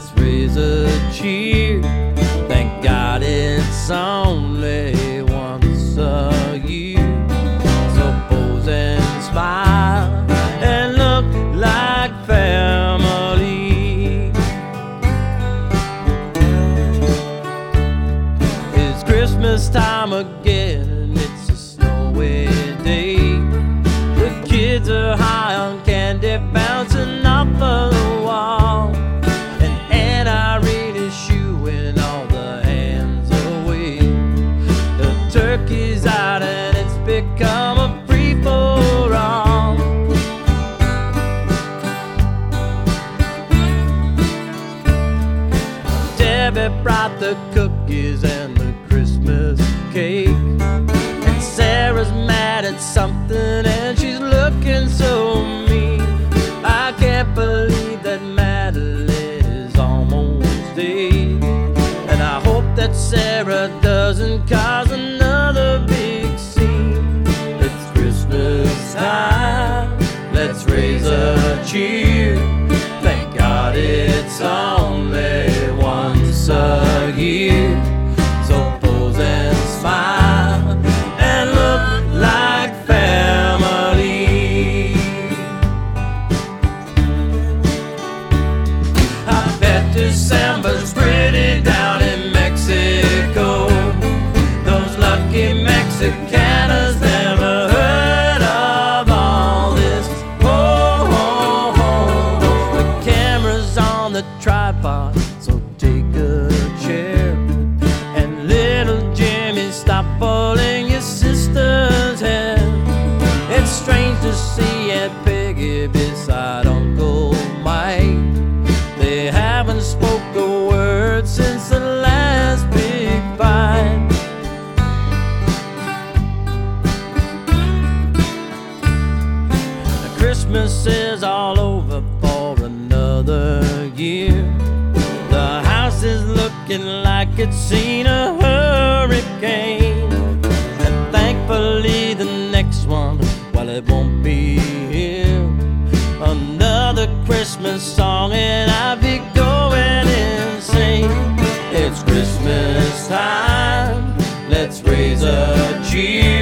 let's raise a cheer. Thank God it's only turkey's out and it's become a free for all. Debbie brought the cookies and the Christmas cake. And Sarah's mad at something and she's looking so mean. I can't believe that Madeline is almost dead. And I hope that Sarah doesn't cause another let's raise a cheer. Thank God it's spoke a word since the last big fight. Christmas is all over for another year. The house is looking like it's seen a hurricane. And thankfully, the next one, well, it won't be here. Another Christmas song, and time. Let's raise a cheer.